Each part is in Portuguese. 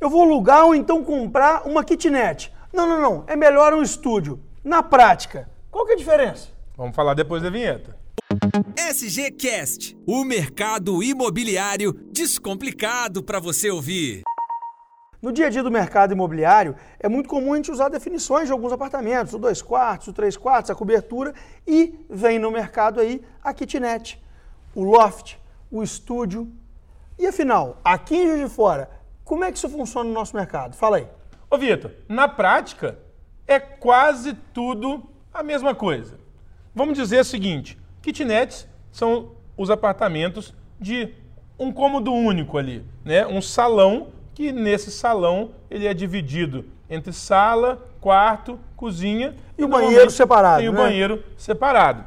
Eu vou alugar ou então comprar uma kitnet. Não, não, não. É melhor um estúdio. Na prática, qual que é a diferença? Vamos falar depois da vinheta. SGCast, o mercado imobiliário descomplicado para você ouvir. No dia a dia do mercado imobiliário, é muito comum a gente usar definições de alguns apartamentos, o dois quartos, o três quartos, a cobertura, e vem no mercado aí a kitnet, o loft, o estúdio. E afinal, aqui em Juiz de Fora, como é que isso funciona no nosso mercado? Fala aí. Ô Vitor, na prática é quase tudo a mesma coisa. Vamos dizer o seguinte, kitnets são os apartamentos de um cômodo único ali, né? Um salão que nesse salão ele é dividido entre sala, quarto, cozinha e o banheiro separado. Tem né? o banheiro separado.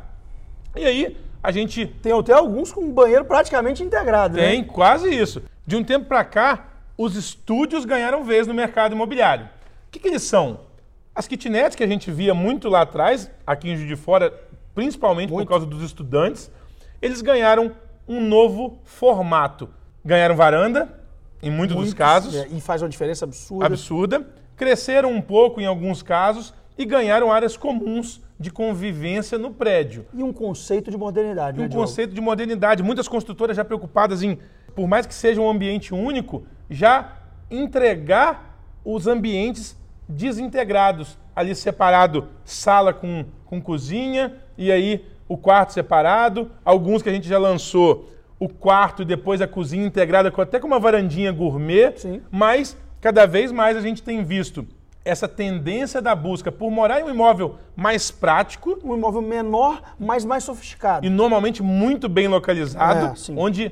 E aí a gente tem até alguns com banheiro praticamente integrado. Tem né? quase isso. De um tempo para cá, os estúdios ganharam vez no mercado imobiliário. O que, que eles são? As kitnets que a gente via muito lá atrás, aqui em Juiz de Fora, principalmente muito. por causa dos estudantes, eles ganharam um novo formato. Ganharam varanda, em muitos, muitos dos casos. É, e faz uma diferença absurda. Absurda. Cresceram um pouco em alguns casos e ganharam áreas comuns de convivência no prédio. E um conceito de modernidade. E um né, conceito de modernidade. Muitas construtoras já preocupadas em, por mais que seja um ambiente único, já entregar os ambientes desintegrados, ali separado sala com, com cozinha e aí o quarto separado. Alguns que a gente já lançou o quarto e depois a cozinha integrada com, até com uma varandinha gourmet, Sim. mas cada vez mais a gente tem visto essa tendência da busca por morar em um imóvel mais prático. Um imóvel menor, mas mais sofisticado. E normalmente muito bem localizado, é, onde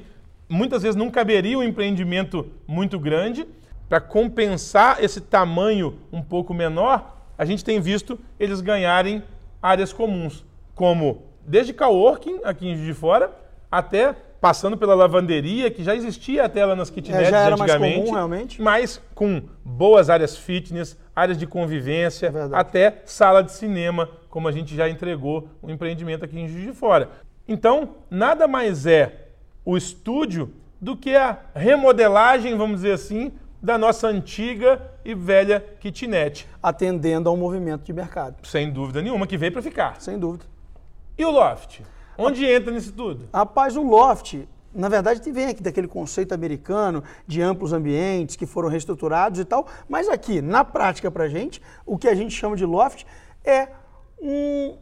muitas vezes não caberia um empreendimento muito grande. Para compensar esse tamanho um pouco menor, a gente tem visto eles ganharem áreas comuns, como desde coworking aqui em Juiz de Fora até passando pela lavanderia, que já existia até lá nas kitnets é, já era antigamente, mais comum, realmente. mas com boas áreas fitness, áreas de convivência, é até sala de cinema, como a gente já entregou um empreendimento aqui em Juiz de Fora. Então, nada mais é o estúdio do que a remodelagem, vamos dizer assim, da nossa antiga e velha kitnet. Atendendo ao movimento de mercado. Sem dúvida nenhuma, que veio para ficar. Sem dúvida. E o loft? Onde entra nisso tudo? Rapaz, o loft, na verdade, vem aqui daquele conceito americano de amplos ambientes que foram reestruturados e tal, mas aqui, na prática pra gente, o que a gente chama de loft é um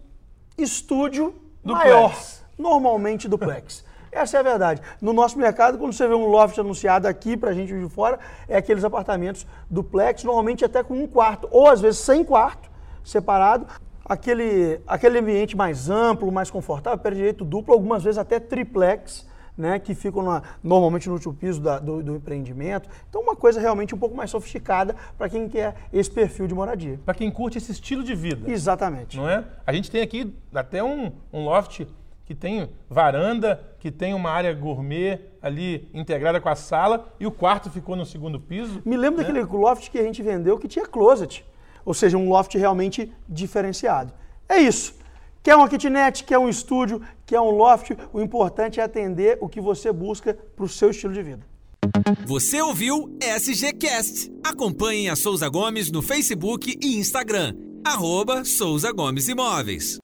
estúdio duplex. maior, normalmente duplex. Essa é a verdade. No nosso mercado, quando você vê um loft anunciado aqui pra gente de fora, é aqueles apartamentos duplex, normalmente até com um quarto, ou às vezes sem quarto, separado aquele, aquele ambiente mais amplo, mais confortável, pé direito duplo, algumas vezes até triplex, né, que ficam na, normalmente no último piso da, do, do, empreendimento. Então, uma coisa realmente um pouco mais sofisticada para quem quer esse perfil de moradia. Para quem curte esse estilo de vida. Exatamente. Não é? A gente tem aqui até um, um loft que tem varanda, que tem uma área gourmet ali integrada com a sala e o quarto ficou no segundo piso. Me lembro né? daquele loft que a gente vendeu que tinha closet ou seja, um loft realmente diferenciado. É isso. Quer uma kitnet, quer um estúdio, quer um loft, o importante é atender o que você busca para o seu estilo de vida. Você ouviu SGCast. Acompanhe a Souza Gomes no Facebook e Instagram. Arroba Souza Gomes Imóveis.